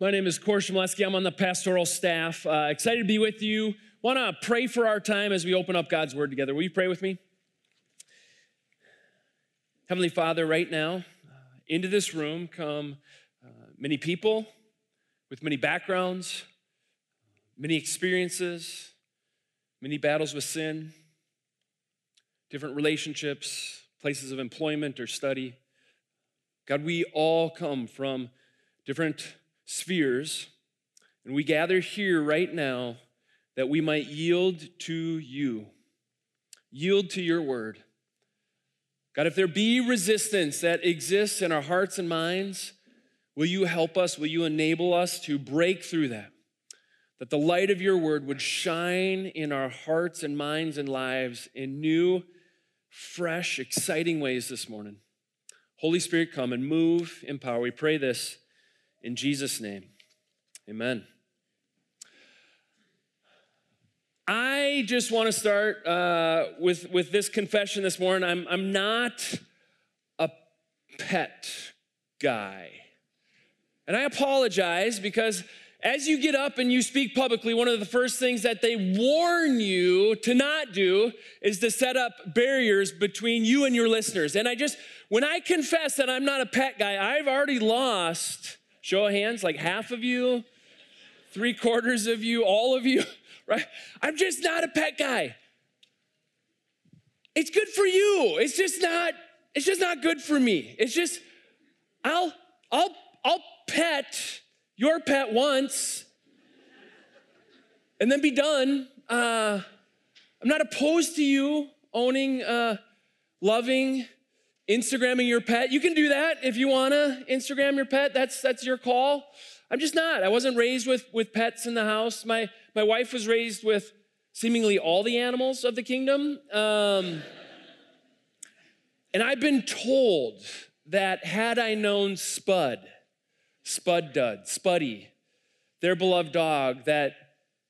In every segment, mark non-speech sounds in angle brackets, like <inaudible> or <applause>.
My name is Kor Shmulesky. I'm on the pastoral staff. Uh, excited to be with you. Want to pray for our time as we open up God's Word together. Will you pray with me? Heavenly Father, right now, uh, into this room come uh, many people with many backgrounds, many experiences, many battles with sin, different relationships, places of employment or study. God, we all come from different spheres, and we gather here right now that we might yield to you, yield to your word. God, if there be resistance that exists in our hearts and minds, will you help us? Will you enable us to break through that? That the light of your word would shine in our hearts and minds and lives in new, fresh, exciting ways this morning. Holy Spirit, come and move in power. We pray this in Jesus' name. Amen. I just want to start uh, with, with this confession this morning. I'm, I'm not a pet guy. And I apologize because as you get up and you speak publicly, one of the first things that they warn you to not do is to set up barriers between you and your listeners. And I just, when I confess that I'm not a pet guy, I've already lost, show of hands, like half of you, three quarters of you, all of you, <laughs> right? I'm just not a pet guy. It's good for you. It's just not, it's just not good for me. It's just, I'll, I'll, I'll pet your pet once and then be done. Uh, I'm not opposed to you owning, uh, loving, Instagramming your pet. You can do that if you wanna Instagram your pet. That's that's your call. I'm just not. I wasn't raised with, with pets in the house. My my wife was raised with seemingly all the animals of the kingdom. Um, and I've been told that had I known Spud, Spud Dud, Spuddy, their beloved dog, that,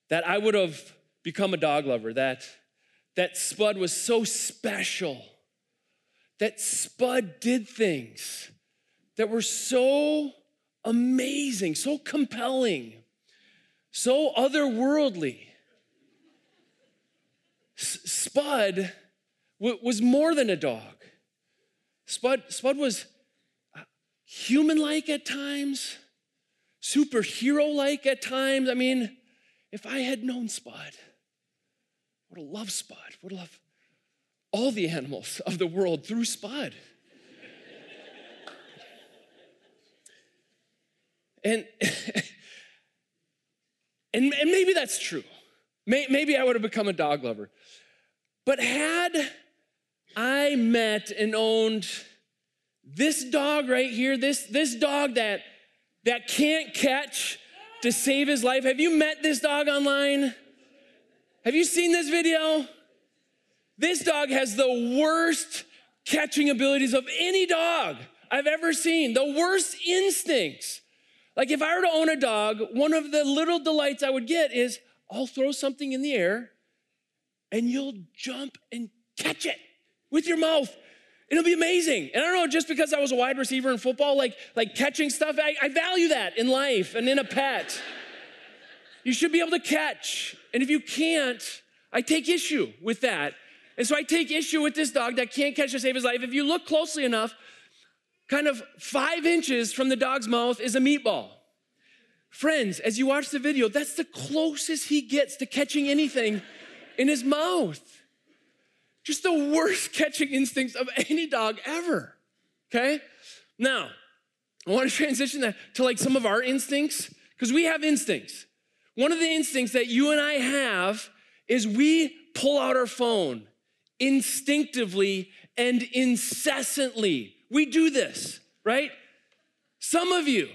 that I would have become a dog lover, that, that Spud was so special that Spud did things that were so amazing, so compelling, so otherworldly. Spud w- was more than a dog. Spud, Spud was uh, human like at times, superhero like at times. I mean, if I had known Spud, would have loved Spud, would have all the animals of the world through Spud. and, <laughs> and, and maybe that's true. Maybe I would have become a dog lover. But had I met and owned this dog right here, this, this dog that, that can't catch to save his life, have you met this dog online? Have you seen this video? This dog has the worst catching abilities of any dog I've ever seen, the worst instincts. Like if I were to own a dog, one of the little delights I would get is I'll throw something in the air and you'll jump and catch it with your mouth. It'll be amazing. And I don't know, just because I was a wide receiver in football, like, like catching stuff, I, I value that in life and in a pet. you should be able to catch. And if you can't, I take issue with that. And so I take issue with this dog that can't catch to save his life. If you look closely enough, kind of five inches from the dog's mouth is a meatball. Friends, as you watch the video, that's the closest he gets to catching anything in his mouth. Just the worst catching instincts of any dog ever. Okay? Now, I want to transition that to like some of our instincts, because we have instincts. One of the instincts that you and I have is we pull out our phone instinctively and incessantly. We do this, right? Some of you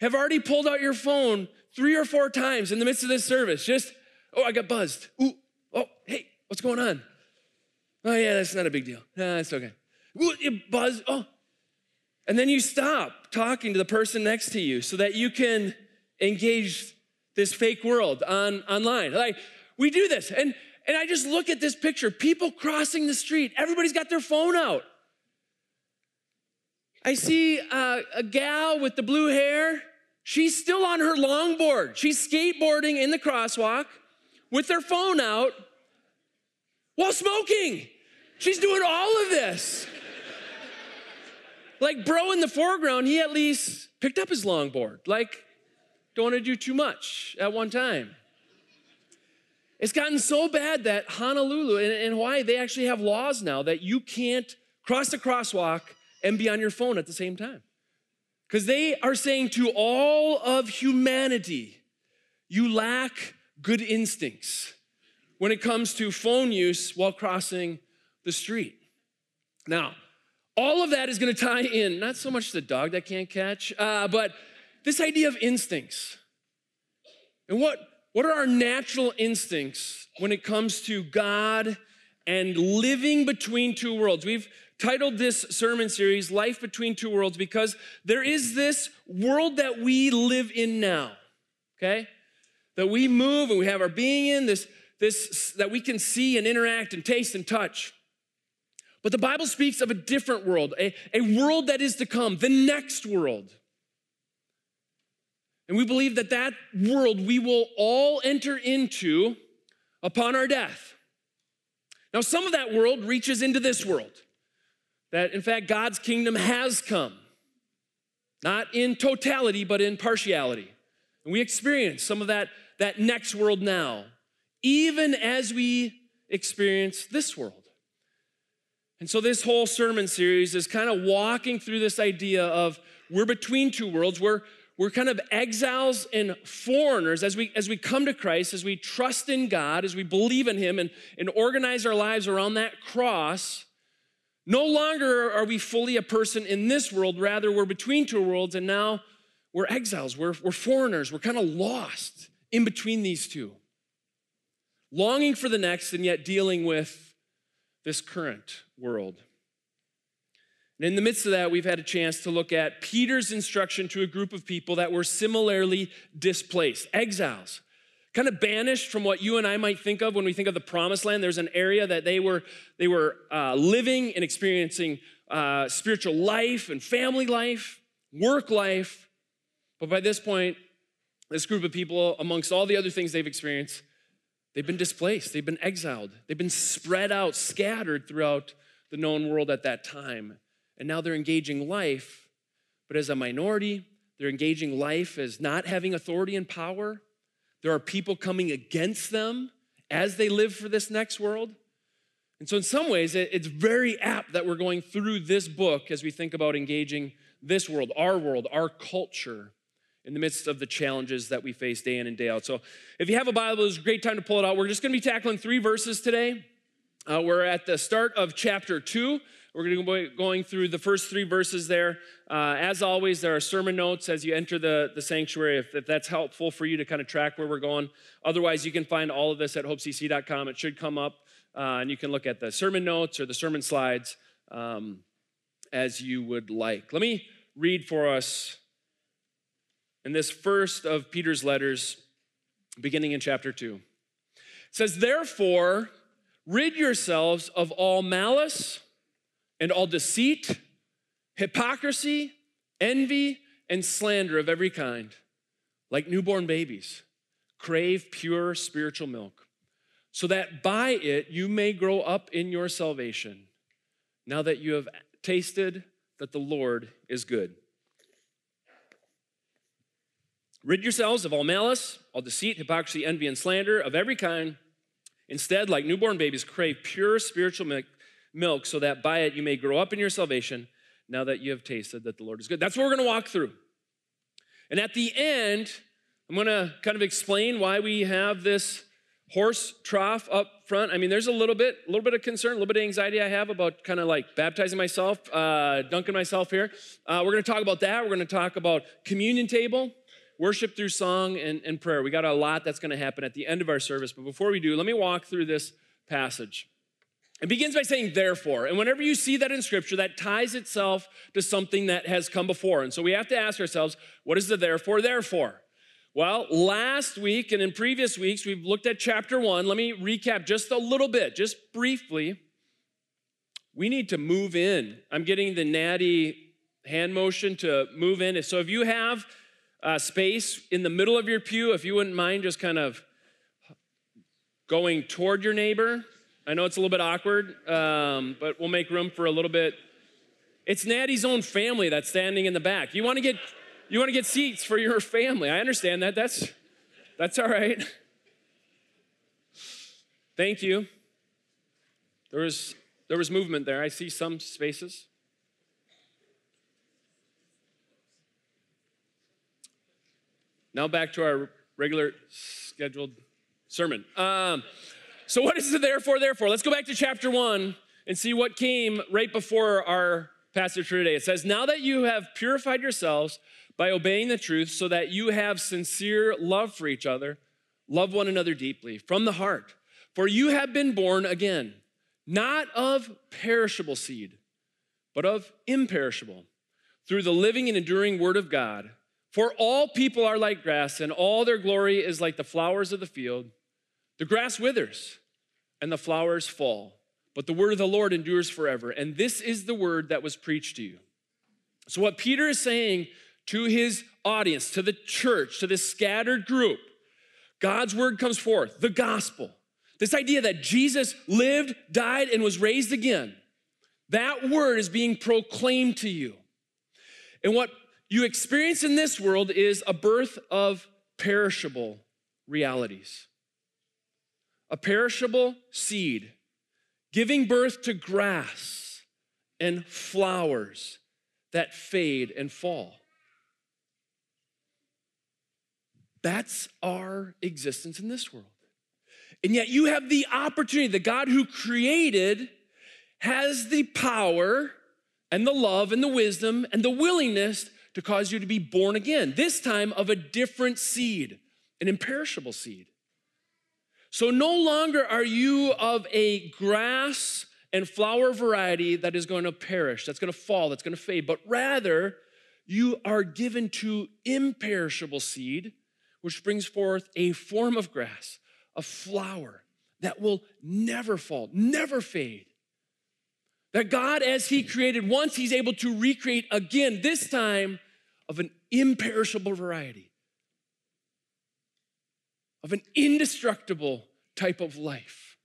have already pulled out your phone three or four times in the midst of this service. Just, oh, I got buzzed. Ooh, oh, hey, what's going on? Oh, yeah, that's not a big deal. Nah, it's okay. Ooh, you buzz. Oh. And then you stop talking to the person next to you so that you can engage this fake world on online. Like, we do this. And and I just look at this picture people crossing the street, everybody's got their phone out. I see uh, a gal with the blue hair. She's still on her longboard. She's skateboarding in the crosswalk with her phone out while smoking. She's doing all of this. <laughs> like, bro in the foreground, he at least picked up his longboard. Like, don't want to do too much at one time. It's gotten so bad that Honolulu and, Hawaii, they actually have laws now that you can't cross the crosswalk and be on your phone at the same time. Because they are saying to all of humanity, you lack good instincts when it comes to phone use while crossing the street. Now, all of that is going to tie in, not so much the dog that can't catch, uh, but this idea of instincts. And what, what are our natural instincts when it comes to God and living between two worlds? We've titled this sermon series Life Between Two Worlds because there is this world that we live in now, okay? That we move and we have our being in, this, this that we can see and interact and taste and touch. But the Bible speaks of a different world, a, a world that is to come, the next world. And we believe that that world we will all enter into upon our death. Now, some of that world reaches into this world. That, in fact, God's kingdom has come, not in totality, but in partiality. And we experience some of that, that next world now, even as we experience this world. And so, this whole sermon series is kind of walking through this idea of we're between two worlds. We're, we're kind of exiles and foreigners as we, as we come to Christ, as we trust in God, as we believe in Him and, and organize our lives around that cross. No longer are we fully a person in this world, rather, we're between two worlds, and now we're exiles, we're, we're foreigners, we're kind of lost in between these two. Longing for the next, and yet dealing with this current world. And in the midst of that, we've had a chance to look at Peter's instruction to a group of people that were similarly displaced, exiles, kind of banished from what you and I might think of when we think of the promised land. There's an area that they were, they were uh, living and experiencing uh, spiritual life and family life, work life. But by this point, this group of people, amongst all the other things they've experienced, They've been displaced, they've been exiled, they've been spread out, scattered throughout the known world at that time. And now they're engaging life, but as a minority, they're engaging life as not having authority and power. There are people coming against them as they live for this next world. And so, in some ways, it's very apt that we're going through this book as we think about engaging this world, our world, our culture in the midst of the challenges that we face day in and day out. So, if you have a Bible, it's a great time to pull it out. We're just going to be tackling three verses today. Uh, we're at the start of chapter two. We're going to be going through the first three verses there. Uh, as always, there are sermon notes as you enter the, the sanctuary, if, if, that's helpful for you to kind of track where we're going. Otherwise, you can find all of this at hopecc.com. It should come up, uh, and you can look at the sermon notes or the sermon slides um, as you would like. Let me read for us in this first of Peter's letters, beginning in chapter 2. It says, Therefore, rid yourselves of all malice and all deceit, hypocrisy, envy, and slander of every kind. Like newborn babies, crave pure spiritual milk, so that by it you may grow up in your salvation, now that you have tasted that the Lord is good. Rid yourselves of all malice, all deceit, hypocrisy, envy, and slander of every kind. Instead, like newborn babies, crave pure spiritual milk so that by it you may grow up in your salvation now that you have tasted that the Lord is good. That's what we're going to walk through. And at the end, I'm going to kind of explain why we have this horse trough up front. I mean, there's a little bit, a little bit of concern, a little bit of anxiety I have about kind of like baptizing myself, uh, dunking myself here. Uh, we're going to talk about that. We're going to talk about communion table worship through song and, and prayer. We got a lot that's going to happen at the end of our service. But before we do, let me walk through this passage. It begins by saying, therefore. And whenever you see that in scripture, that ties itself to something that has come before. And so we have to ask ourselves, what is the therefore, therefore? Well, last week and in previous weeks, we've looked at chapter one. Let me recap just a little bit, just briefly. We need to move in. I'm getting the natty hand motion to move in. So if you have uh, space in the middle of your pew, if you wouldn't mind just kind of going toward your neighbor. I know it's a little bit awkward, um, but we'll make room for a little bit. It's Natty's own family that's standing in the back. You want to get you want to get seats for your family. I understand that. That's that's all right. Thank you. There was there was movement there. I see some spaces. Now back to our regular scheduled sermon. Um, so, what is the therefore, therefore? Let's go back to chapter one and see what came right before our passage for today. It says, Now that you have purified yourselves by obeying the truth, so that you have sincere love for each other, love one another deeply from the heart. For you have been born again, not of perishable seed, but of imperishable, through the living and enduring word of God. For all people are like grass, and all their glory is like the flowers of the field. The grass withers, and the flowers fall, but the word of the Lord endures forever. And this is the word that was preached to you. So, what Peter is saying to his audience, to the church, to this scattered group, God's word comes forth, the gospel. This idea that Jesus lived, died, and was raised again. That word is being proclaimed to you. And what you experience in this world is a birth of perishable realities. A perishable seed giving birth to grass and flowers that fade and fall. That's our existence in this world. And yet you have the opportunity, the God who created has the power and the love and the wisdom and the willingness to cause you to be born again, this time of a different seed, an imperishable seed. So no longer are you of a grass and flower variety that is going to perish, that's going to fall, that's going to fade, but rather you are given to imperishable seed, which brings forth a form of grass, a flower that will never fall, never fade. That God, as He created once, He's able to recreate again, this time of an imperishable variety, of an indestructible type of life.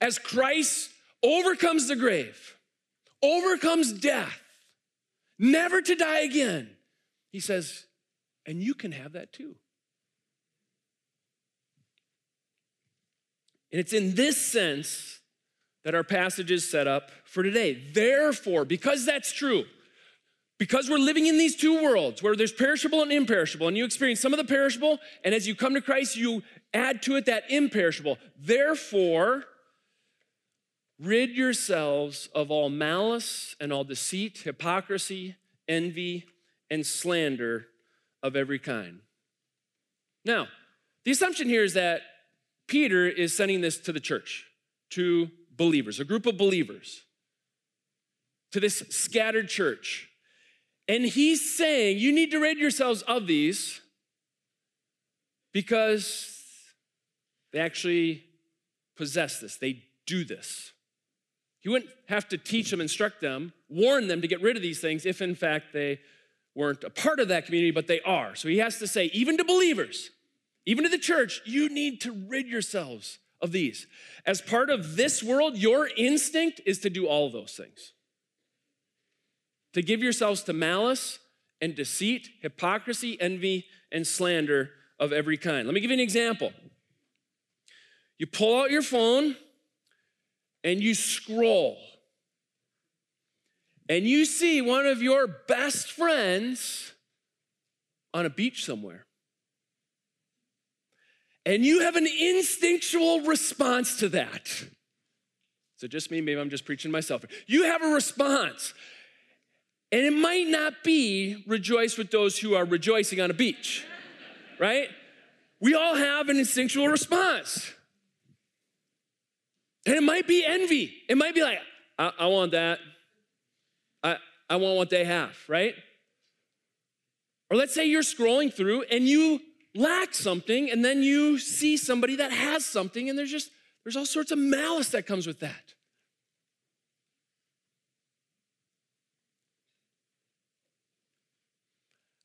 As Christ overcomes the grave, overcomes death, never to die again, He says, and you can have that too. And it's in this sense that our passage is set up for today. Therefore, because that's true, because we're living in these two worlds where there's perishable and imperishable, and you experience some of the perishable, and as you come to Christ, you add to it that imperishable. Therefore, rid yourselves of all malice and all deceit, hypocrisy, envy, and slander of every kind. Now, the assumption here is that Peter is sending this to the church, to believers, a group of believers, to this scattered church. And he's saying, you need to rid yourselves of these because they actually possess this, they do this. He wouldn't have to teach them, instruct them, warn them to get rid of these things if, in fact, they weren't a part of that community, but they are. So he has to say, even to believers, even to the church, you need to rid yourselves of these. As part of this world, your instinct is to do all those things to give yourselves to malice and deceit, hypocrisy, envy, and slander of every kind. Let me give you an example. You pull out your phone and you scroll, and you see one of your best friends on a beach somewhere. And you have an instinctual response to that. So just me, maybe I'm just preaching myself. You have a response. And it might not be rejoice with those who are rejoicing on a beach, right? We all have an instinctual response. And it might be envy. It might be like, I, I want that. I, I want what they have, right? Or let's say you're scrolling through and you lack something, and then you see somebody that has something, and there's just, there's all sorts of malice that comes with that.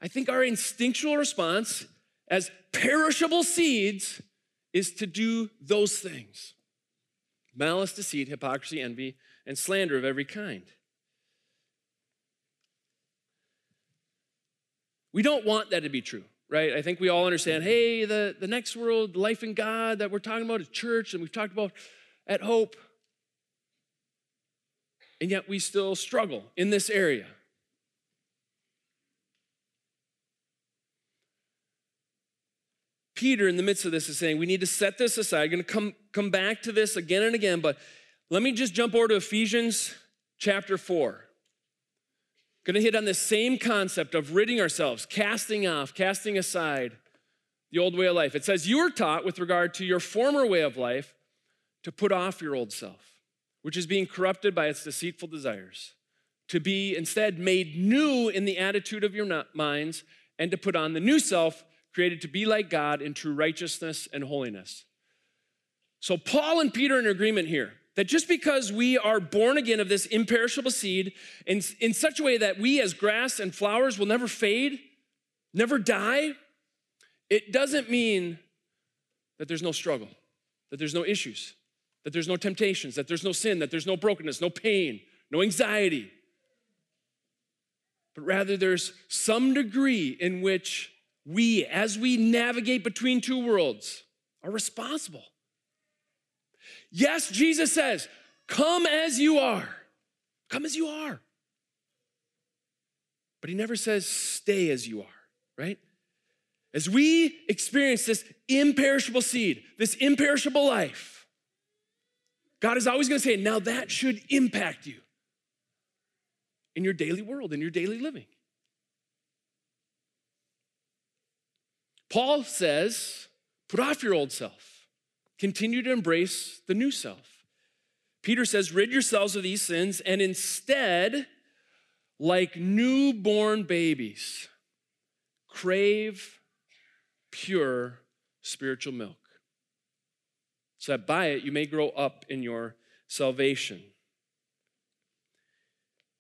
I think our instinctual response as perishable seeds is to do those things malice, deceit, hypocrisy, envy, and slander of every kind. We don't want that to be true, right? I think we all understand hey, the, the next world, life in God that we're talking about is church, and we've talked about at Hope. And yet we still struggle in this area. Peter, in the midst of this, is saying we need to set this aside. I'm going to come, come back to this again and again, but let me just jump over to Ephesians chapter 4. Going to hit on this same concept of ridding ourselves, casting off, casting aside the old way of life. It says, You were taught with regard to your former way of life to put off your old self, which is being corrupted by its deceitful desires, to be instead made new in the attitude of your minds, and to put on the new self created to be like God in true righteousness and holiness. So, Paul and Peter are in agreement here that just because we are born again of this imperishable seed in, in such a way that we, as grass and flowers, will never fade, never die, it doesn't mean that there's no struggle, that there's no issues, that there's no temptations, that there's no sin, that there's no brokenness, no pain, no anxiety. But rather, there's some degree in which we, as we navigate between two worlds, are responsible. Yes, Jesus says, Come as you are. Come as you are. But he never says, Stay as you are, right? As we experience this imperishable seed, this imperishable life, God is always going to say, Now that should impact you in your daily world, in your daily living. Paul says, put off your old self, continue to embrace the new self. Peter says, rid yourselves of these sins and instead, like newborn babies, crave pure spiritual milk, so that by it you may grow up in your salvation.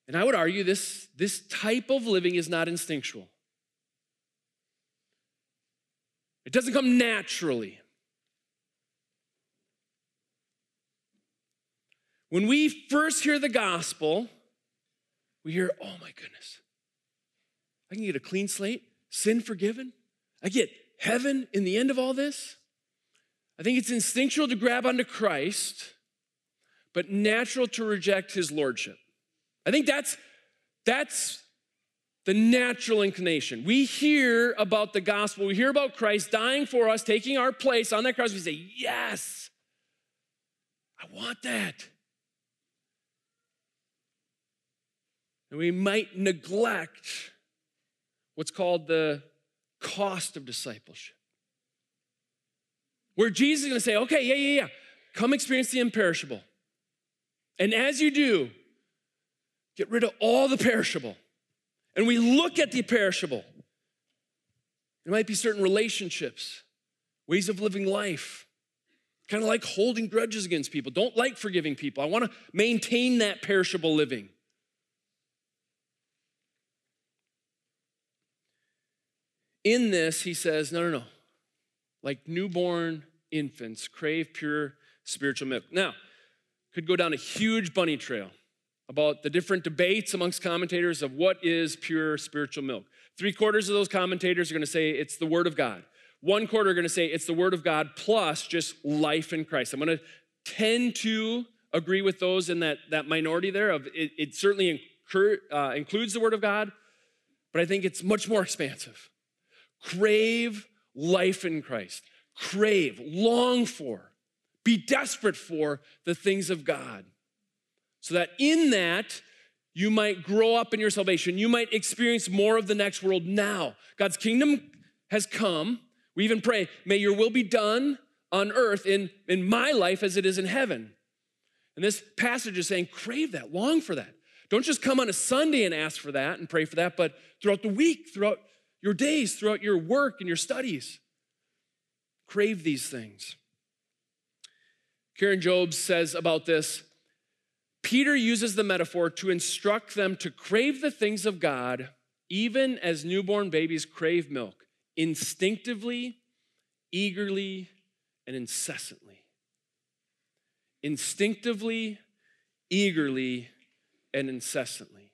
And I would argue this, this type of living is not instinctual. It doesn't come naturally. When we first hear the gospel, we hear, oh my goodness, I can get a clean slate, sin forgiven, I get heaven in the end of all this. I think it's instinctual to grab onto Christ, but natural to reject his lordship. I think that's that's the natural inclination. We hear about the gospel, we hear about Christ dying for us, taking our place on that cross. We say, Yes, I want that. And we might neglect what's called the cost of discipleship. Where Jesus is gonna say, okay, yeah, yeah, yeah, come experience the imperishable. And as you do, get rid of all the perishable and we look at the perishable, it might be certain relationships, ways of living life, kind of like holding grudges against people. Don't like forgiving people. I want to maintain that perishable living. In this, he says, no, no, no. Like newborn infants, crave pure spiritual milk. Now, could go down a huge bunny trail about the different debates amongst commentators of what is pure spiritual milk. Three quarters of those commentators are going to say it's the Word of God. One quarter are going to say it's the Word of God plus just life in Christ. I'm going to tend to agree with those in that, that minority there of it, it certainly incur, uh, includes the Word of God, but I think it's much more expansive. Crave life in Christ. Crave, long for, be desperate for the things of God so that in that, you might grow up in your salvation. You might experience more of the next world now. God's kingdom has come. We even pray, may your will be done on earth in, in my life as it is in heaven. And this passage is saying, crave that, long for that. Don't just come on a Sunday and ask for that and pray for that, but throughout the week, throughout your days, throughout your work and your studies. Crave these things. Karen Jobes says about this Peter uses the metaphor to instruct them to crave the things of God even as newborn babies crave milk, instinctively, eagerly, and incessantly. Instinctively, eagerly, and incessantly.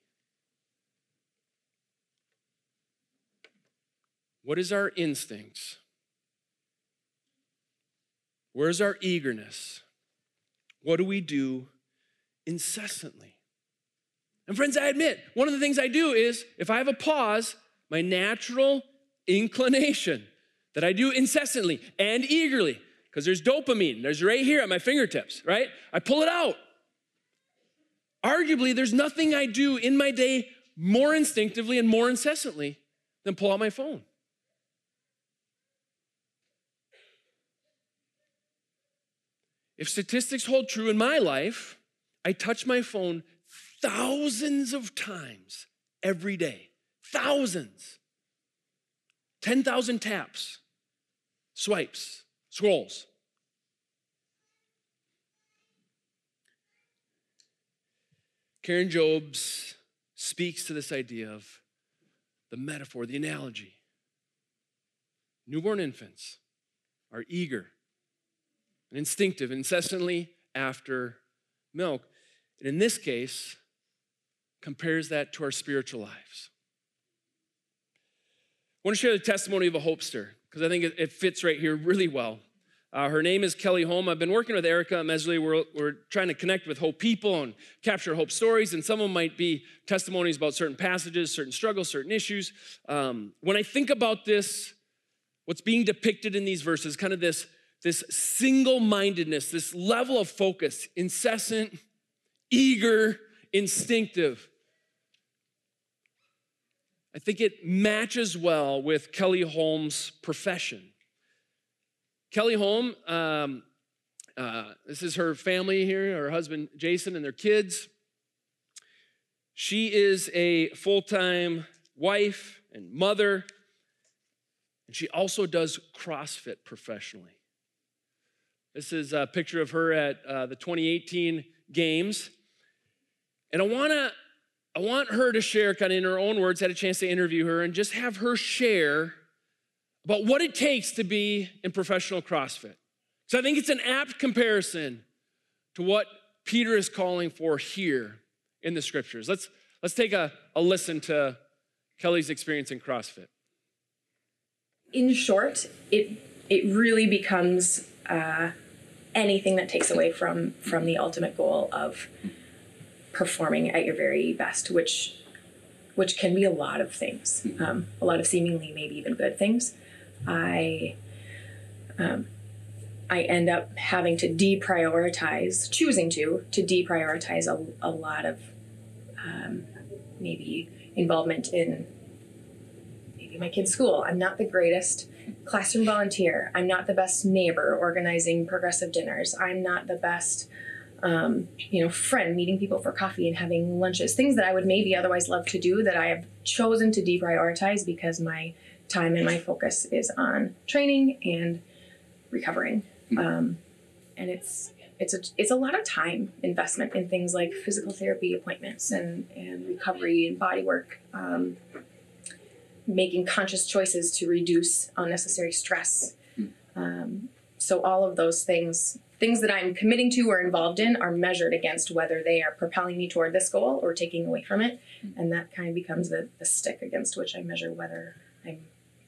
What is our instincts? Where's our eagerness? What do we do incessantly? And friends, I admit, one of the things I do is if I have a pause, my natural inclination that I do incessantly and eagerly, because there's dopamine, there's right here at my fingertips, right? I pull it out. Arguably, there's nothing I do in my day more instinctively and more incessantly than pull out my phone. If statistics hold true in my life, I touch my phone thousands of times every day. Thousands. 10,000 taps, swipes, scrolls. Karen Jobes speaks to this idea of the metaphor, the analogy. Newborn infants are eager and instinctive, incessantly after milk. In this case, compares that to our spiritual lives. I want to share the testimony of a hopester because I think it, it, fits right here really well. Uh, her name is Kelly Holm. I've been working with Erica Mesley. We're, we're trying to connect with hope people and capture hope stories, and some of them might be testimonies about certain passages, certain struggles, certain issues. Um, when I think about this, what's being depicted in these verses, kind of this, this single mindedness, this level of focus, incessant, eager, instinctive. I think it matches well with Kelly Holm's profession. Kelly Holm, um, uh, this is her family here, her husband Jason, and their kids. She is a full time wife and mother, and she also does CrossFit professionally. This is a picture of her at uh, the 2018 Games. And I wanna I want her to share, kind of in her own words, had a chance to interview her and just have her share about what it takes to be in professional CrossFit. So I think it's an apt comparison to what Peter is calling for here in the scriptures. Let's, let's take a, a listen to Kelly's experience in CrossFit. In short, it, it really becomes uh, anything that takes away from, from the ultimate goal of performing at your very best, which which can be a lot of things, um, a lot of seemingly maybe even good things. I um, I end up having to deprioritize, choosing to to deprioritize a, a lot of um, maybe involvement in maybe my kid's school. I'm not the greatest classroom volunteer. I'm not the best neighbor organizing progressive dinners. I'm not the best um, you know, friend, meeting people for coffee and having lunches, things that I would maybe otherwise love to do that I have chosen to deprioritize because my time and my focus is on training and recovering. Hmm. Um, and it's it's a it's a lot of time investment in things like physical therapy appointments and and recovery and body work. Um, making conscious choices to reduce unnecessary stress. Hmm. Um, so all of those things things that I'm committing to or involved in are measured against whether they are propelling me toward this goal or taking away from it. Mm-hmm. And that kind of becomes the, the stick against which I measure whether I'm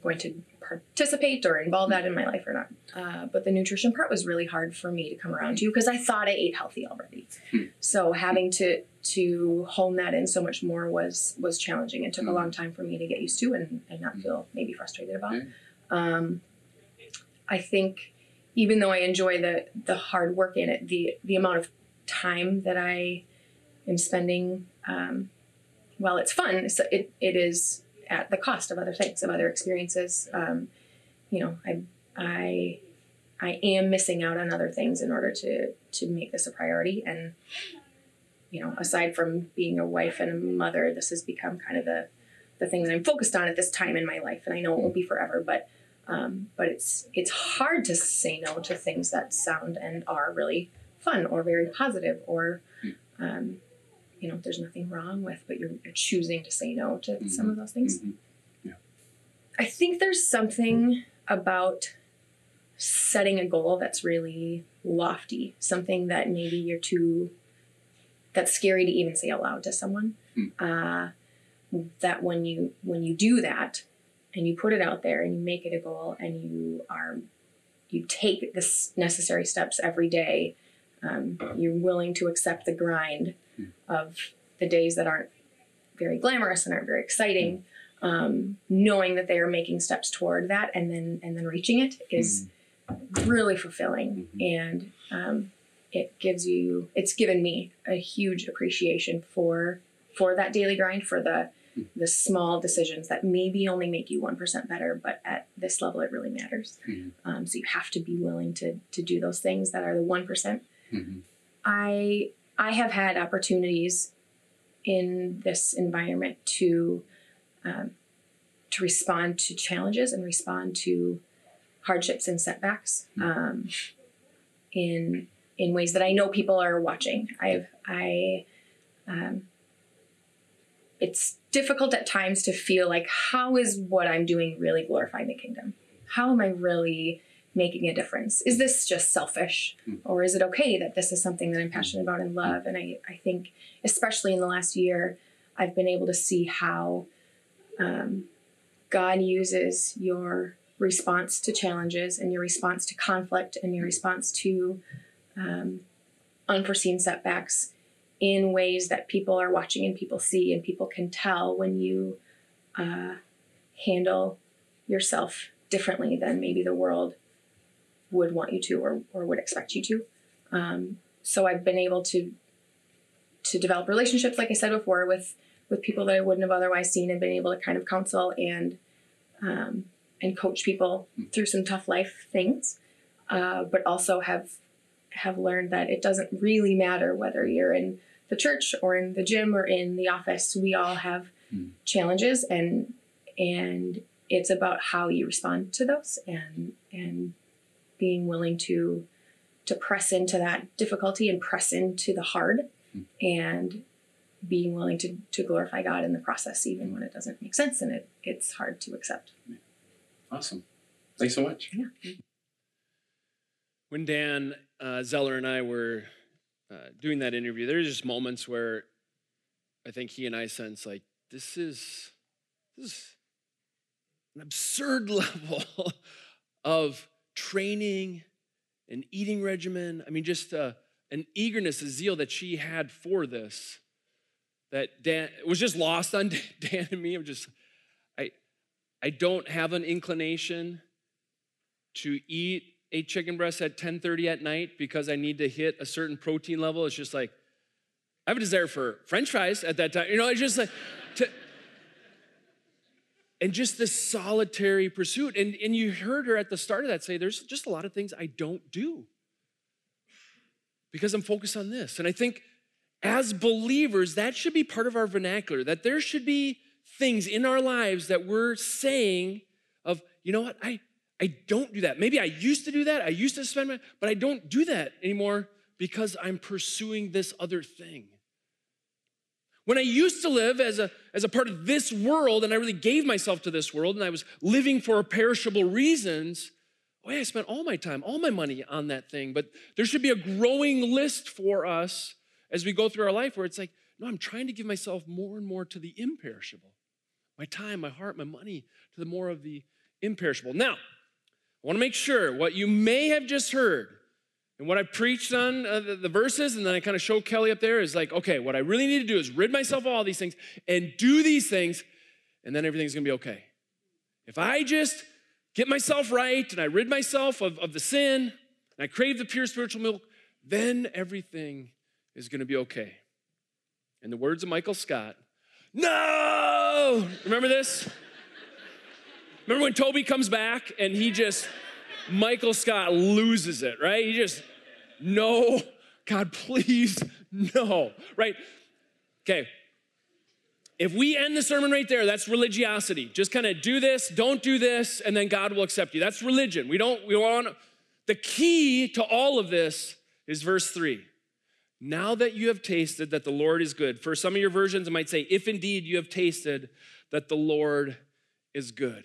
going to participate or involve that in my life or not. Uh, but the nutrition part was really hard for me to come around to because I thought I ate healthy already. Hmm. So having to to hone that in so much more was was challenging and took a hmm. long time for me to get used to and, and not hmm. feel maybe frustrated about. Um, I think even though I enjoy the the hard work in it, the the amount of time that I am spending, um, while it's fun, so it, it is at the cost of other things, of other experiences. Um, you know, I I I am missing out on other things in order to to make this a priority. And you know, aside from being a wife and a mother, this has become kind of the the thing that I'm focused on at this time in my life. And I know it won't be forever, but um, but it's it's hard to say no to things that sound and are really fun or very positive or um, you know there's nothing wrong with, but you're, you're choosing to say no to mm-hmm. some of those things. Mm-hmm. Yeah. I think there's something about setting a goal that's really lofty, something that maybe you're too that's scary to even say aloud to someone. Mm. Uh, that when you when you do that and you put it out there and you make it a goal and you are you take the necessary steps every day um, you're willing to accept the grind mm. of the days that aren't very glamorous and aren't very exciting um, knowing that they are making steps toward that and then and then reaching it is mm. really fulfilling Mhm. and um, it gives you it's given me a huge appreciation for for that daily grind for the Mm. the small decisions that maybe only make you 1% better but at this level it really matters Mhm. um, so you have to be willing to to do those things that are the 1% Mhm. i i have had opportunities in this environment to um, to respond to challenges and respond to hardships and setbacks um, in in ways that I know people are watching. I've I um, it's difficult at times to feel like how is what I'm doing really glorifying the kingdom? How am I really making a difference? Is this just selfish? Mm. Or is it okay that this is something that I'm passionate about and love? And I, I think especially in the last year, I've been able to see how um, God uses your response to challenges and your response to conflict and your response to um, unforeseen setbacks in ways that people are watching and people see and people can tell when you uh, handle yourself differently than maybe the world would want you to or, or would expect you to. Um, so I've been able to to develop relationships, like I said before, with with people that I wouldn't have otherwise seen and been able to kind of counsel and um, and coach people through some tough life things, uh, but also have have learned that it doesn't really matter whether you're in the church or in the gym or in the office. We all have Mm. challenges, and and it's about how you respond to those and and being willing to to press into that difficulty and press into the hard Mm. and being willing to, to glorify God in the process, even when it doesn't make sense and it, it's hard to accept. Awesome. Thanks so much. Yeah. when Dan uh, Zeller and I were uh, doing that interview, there were just moments where I think he and I sense like this is this is an absurd <laughs> level of training and eating regimen. I mean, just uh, an eagerness, a zeal that she had for this that Dan was just lost on <laughs> Dan and me. I'm just I I don't have an inclination to eat a chicken breast at 10:30 at night because I need to hit a certain protein level. It's just like I have a desire for French fries at that time. You know, it's just like and just this solitary pursuit. And, and you heard her at the start of that say, there's just a lot of things I don't do because I'm focused on this. And I think as believers, that should be part of our vernacular, that there should be things in our lives that we're saying of, you know what, I, I don't do that. Maybe I used to do that. I used to spend my, but I don't do that anymore because I'm pursuing this other thing. When I used to live as a, as a part of this world and I really gave myself to this world and I was living for perishable reasons, yeah, I spent all my time, all my money on that thing. But there should be a growing list for us as we go through our life where it's like, no, I'm trying to give myself more and more to the imperishable. My time, my heart, my money to the more of the imperishable. Now, I want to make sure what you may have just heard and what I preached on uh, the, the, verses, and then I kind of show Kelly up there is like, okay, what I really need to do is rid myself of all these things and do these things, and then everything's gonna be okay. If I just get myself right and I rid myself of, of the sin and I crave the pure spiritual milk, then everything is gonna be okay. In the words of Michael Scott, no! Remember this? Remember when Toby comes back and he just, Michael Scott loses it, right? He just, no, God, please, no, right? Okay. If we end the sermon right there, that's religiosity. Just kind of do this, don't do this, and then God will accept you. That's religion. We don't, we want, the key to all of this is verse three Now that you have tasted that the Lord is good. For some of your versions, it might say, if indeed you have tasted that the Lord is good.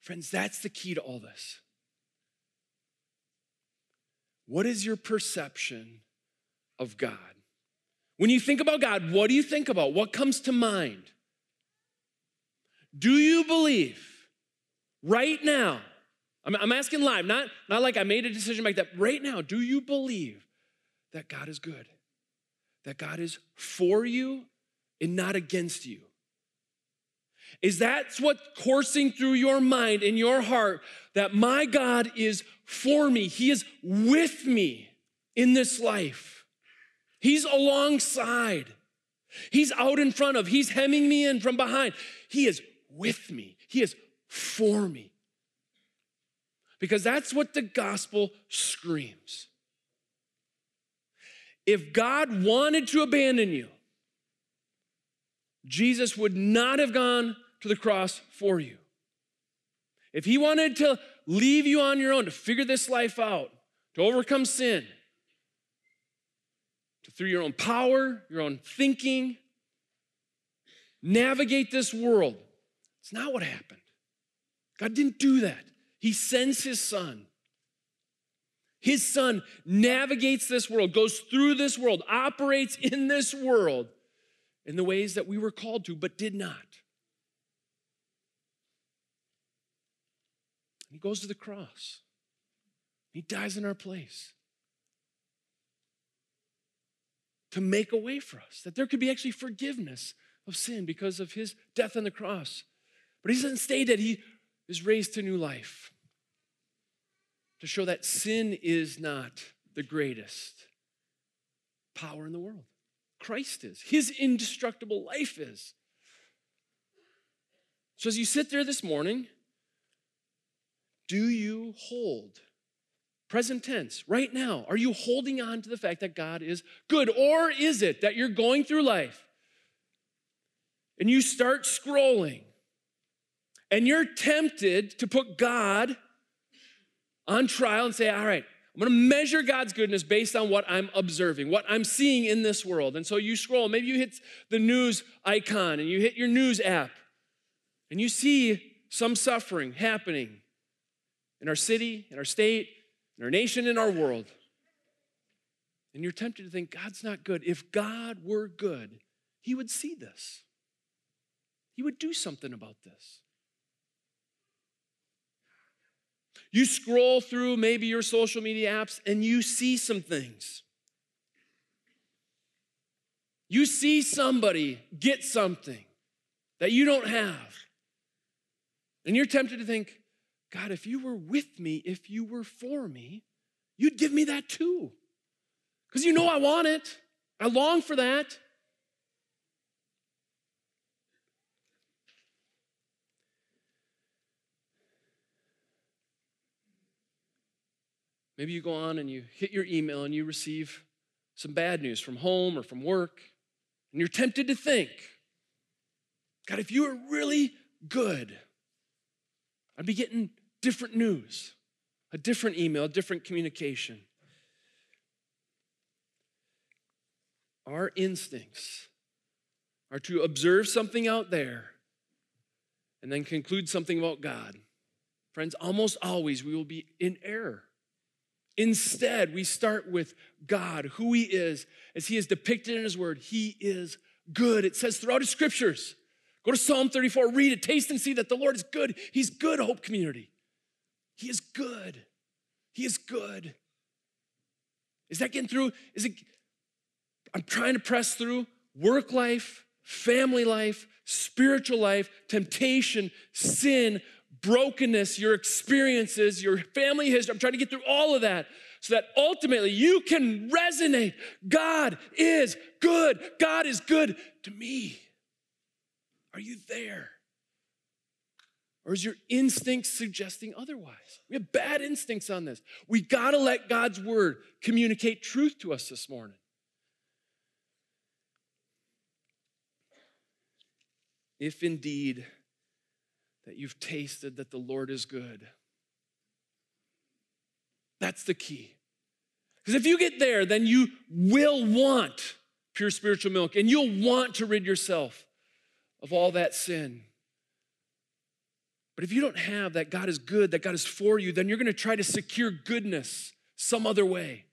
Friends, that's the key to all this. What is your perception of God? When you think about God, what do you think about? What comes to mind? Do you believe right now? I'm, I'm asking live, not, not like I made a decision like that. Right now, do you believe that God is good? That God is for you and not against you? Is that what coursing through your mind and your heart that my God is for me? He is with me in this life. He's alongside. He's out in front of. He's hemming me in from behind. He is with me. He is for me. Because that's what the gospel screams. If God wanted to abandon you, Jesus would not have gone to the cross for you. If he wanted to leave you on your own to figure this life out, to overcome sin, to through your own power, your own thinking, navigate this world, it's not what happened. God didn't do that. He sends his son. His son navigates this world, goes through this world, operates in this world in the ways that we were called to, but did not. He goes to the cross. He dies in our place to make a way for us, that there could be actually forgiveness of sin because of his death on the cross. But he doesn't stay dead, he is raised to new life to show that sin is not the greatest power in the world. Christ is, his indestructible life is. So as you sit there this morning, do you hold? Present tense, right now, are you holding on to the fact that God is good? Or is it that you're going through life and you start scrolling and you're tempted to put God on trial and say, all right, I'm gonna measure God's goodness based on what I'm observing, what I'm seeing in this world. And so you scroll, maybe you hit the news icon and you hit your news app and you see some suffering happening in our city, in our state, in our nation, in our world. And you're tempted to think God's not good. If God were good, He would see this, He would do something about this. You scroll through maybe your social media apps and you see some things. You see somebody get something that you don't have. And you're tempted to think, God, if you were with me, if you were for me, you'd give me that too. Because you know I want it, I long for that. Maybe you go on and you hit your email and you receive some bad news from home or from work, and you're tempted to think, God, if you were really good, I'd be getting different news, a different email, a different communication. Our instincts are to observe something out there and then conclude something about God. Friends, almost always we will be in error. Instead, we start with God, who He is, as He is depicted in His Word. He is good. It says throughout His scriptures. Go to Psalm 34, read it, taste and see that the Lord is good. He's good, Hope Community. He is good. He is good. Is that getting through? Is it? I'm trying to press through work life, family life, spiritual life, temptation, sin, brokenness, your experiences, your family history. I'm trying to get through all of that so that ultimately you can resonate. God is good. God is good to me. Are you there? Or is your instinct suggesting otherwise? We have bad instincts on this. We got to let God's word communicate truth to us this morning. If indeed that you've tasted that the Lord is good. That's the key. Because if you get there, then you will want pure spiritual milk and you'll want to rid yourself of all that sin. But if you don't have that God is good, that God is for you, then you're going to try to secure goodness some other way.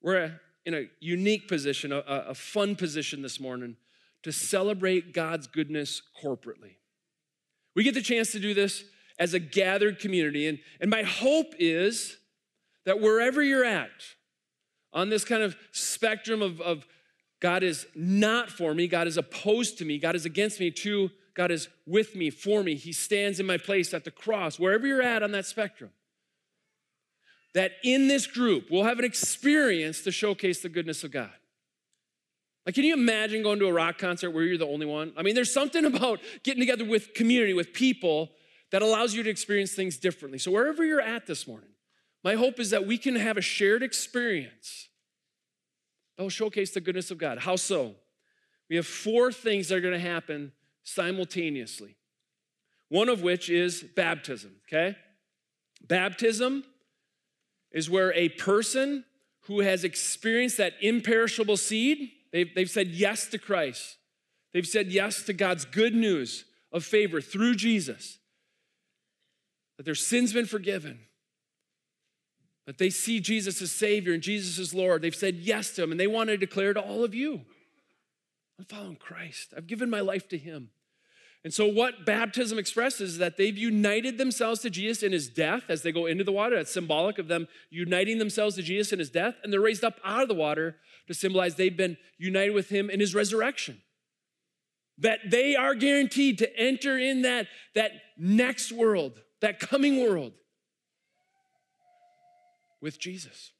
We're in a unique position, a, a fun position this morning to celebrate God's goodness corporately. We get the chance to do this as a gathered community. And, and my hope is that wherever you're at on this kind of spectrum of, of God is not for me, God is opposed to me, God is against me, to God is with me, for me, He stands in my place at the cross, wherever you're at on that spectrum, that in this group we'll have an experience to showcase the goodness of God. Like, can you imagine going to a rock concert where you're the only one? I mean, there's something <laughs> about getting together with community, with people, that allows you to experience things differently. So, wherever you're at this morning, my hope is that we can have a shared experience that will showcase the goodness of God. How so? We have four things that are going to happen simultaneously. One of which is baptism, okay? Baptism is where a person who has experienced that imperishable seed They've, they've said yes to Christ. They've said yes to God's good news of favor through Jesus. That their sins been forgiven. That they see Jesus as Savior and Jesus as Lord. They've said yes to Him and they want to declare to all of you I'm following Christ. I've given my life to Him. And so, what baptism expresses is that they've united themselves to Jesus in his death as they go into the water. That's symbolic of them uniting themselves to Jesus in his death. And they're raised up out of the water to symbolize they've been united with him in his resurrection. That they are guaranteed to enter in that, that next world, that coming world with Jesus.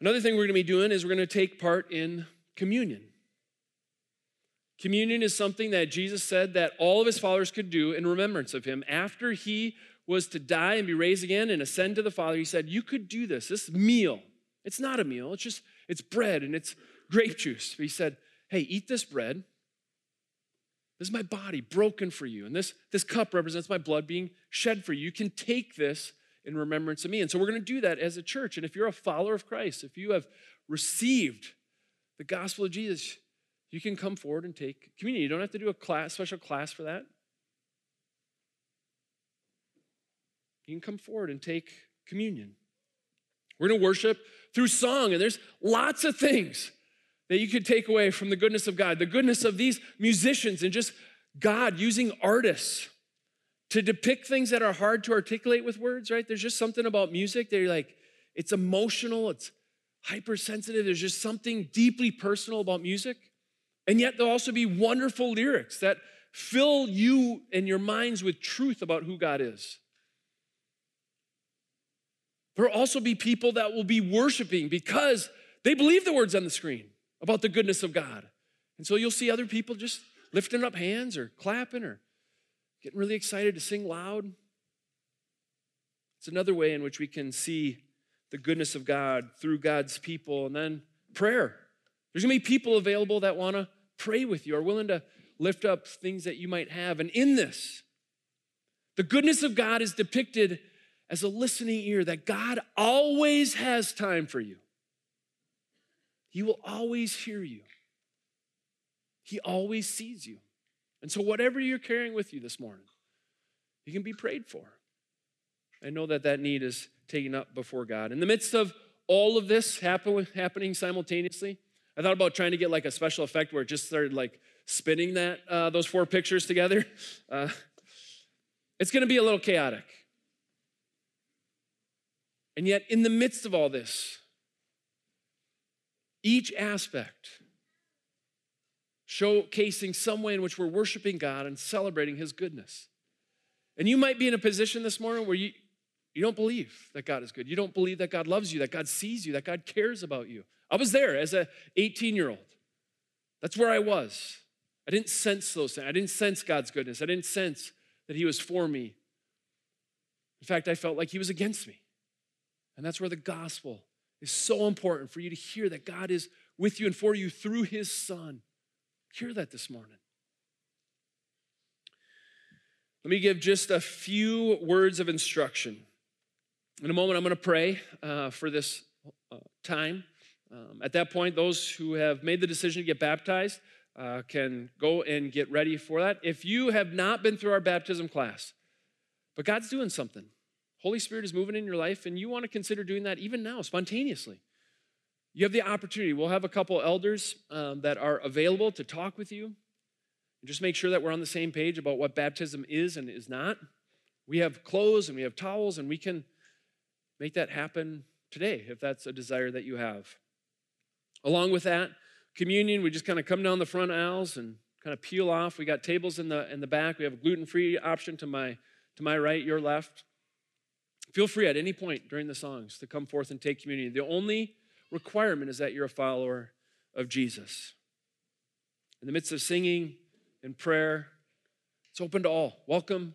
Another thing we're going to be doing is we're going to take part in communion. Communion is something that Jesus said that all of his followers could do in remembrance of him. After he was to die and be raised again and ascend to the Father, he said, You could do this, this meal. It's not a meal, it's just, it's bread and it's grape juice. But he said, Hey, eat this bread. This is my body broken for you. And this, this cup represents my blood being shed for you. You can take this in remembrance of me. And so we're going to do that as a church. And if you're a follower of Christ, if you have received the gospel of Jesus, you can come forward and take communion. You don't have to do a class, special class for that. You can come forward and take communion. We're going to worship through song, and there's lots of things that you could take away from the goodness of God, the goodness of these musicians, and just God using artists to depict things that are hard to articulate with words, right? There's just something about music that you're like, it's emotional, it's hypersensitive. There's just something deeply personal about music. And yet, there'll also be wonderful lyrics that fill you and your minds with truth about who God is. There'll also be people that will be worshiping because they believe the words on the screen about the goodness of God. And so you'll see other people just lifting up hands or clapping or getting really excited to sing loud. It's another way in which we can see the goodness of God through God's people. And then prayer. There's gonna be people available that wanna pray with you, are willing to lift up things that you might have. And in this, the goodness of God is depicted as a listening ear that God always has time for you. He will always hear you. He always sees you. And so, whatever you're carrying with you this morning, you can be prayed for. I know that that need is taken up before God. In the midst of all of this happen, happening simultaneously, I thought about trying to get like a special effect where it just started like spinning that uh, those four pictures together. <laughs> Uh, it's going to be a little chaotic. And yet, in the midst of all this, each aspect showcasing some way in which we're worshiping God and celebrating His goodness. And you might be in a position this morning where you, you don't believe that God is good. You don't believe that God loves you, that God sees you, that God cares about you. I was there as a 18 year old. That's where I was. I didn't sense those things. I didn't sense God's goodness. I didn't sense that He was for me. In fact, I felt like He was against me. And that's where the gospel is so important for you to hear that God is with you and for you through His Son. Hear that this morning. Let me give just a few words of instruction. In a moment, I'm going to pray uh, for this uh, time. Um, at that point, those who have made the decision to get baptized uh, can go and get ready for that. If you have not been through our baptism class, but God's doing something, Holy Spirit is moving in your life, and you want to consider doing that even now, spontaneously. You have the opportunity. We'll have a couple elders um, that are available to talk with you and just make sure that we're on the same page about what baptism is and is not. We have clothes and we have towels, and we can make that happen today if that's a desire that you have. Along with that, communion, we just kind of come down the front aisles and kind of peel off. We got tables in the in the back. We have a gluten-free option to my to my right, your left. Feel free at any point during the songs to come forth and take communion. The only requirement is that you're a follower of Jesus. In the midst of singing and prayer, it's open to all. Welcome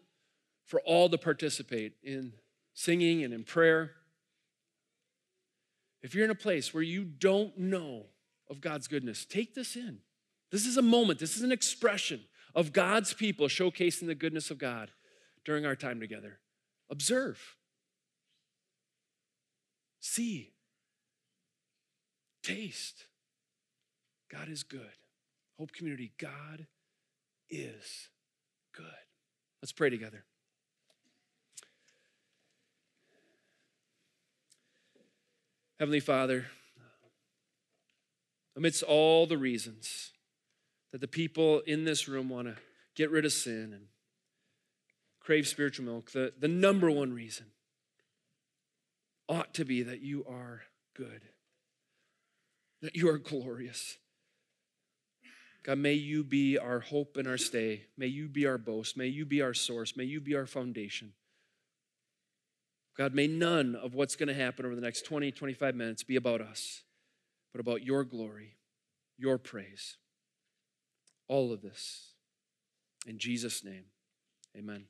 for all to participate in singing and in prayer. If you're in a place where you don't know of God's goodness, take this in. This is a moment, this is an expression of God's people showcasing the goodness of God during our time together. Observe, see, taste. God is good. Hope Community, God is good. Let's pray together. Heavenly Father, amidst all the reasons that the people in this room want to get rid of sin and crave spiritual milk, the, the number one reason ought to be that you are good, that you are glorious. God, may you be our hope and our stay. May you be our boast. May you be our source. May you be our foundation. God, may none of what's going to happen over the next 20, 25 minutes be about us, but about your glory, your praise. All of this. In Jesus' name, amen.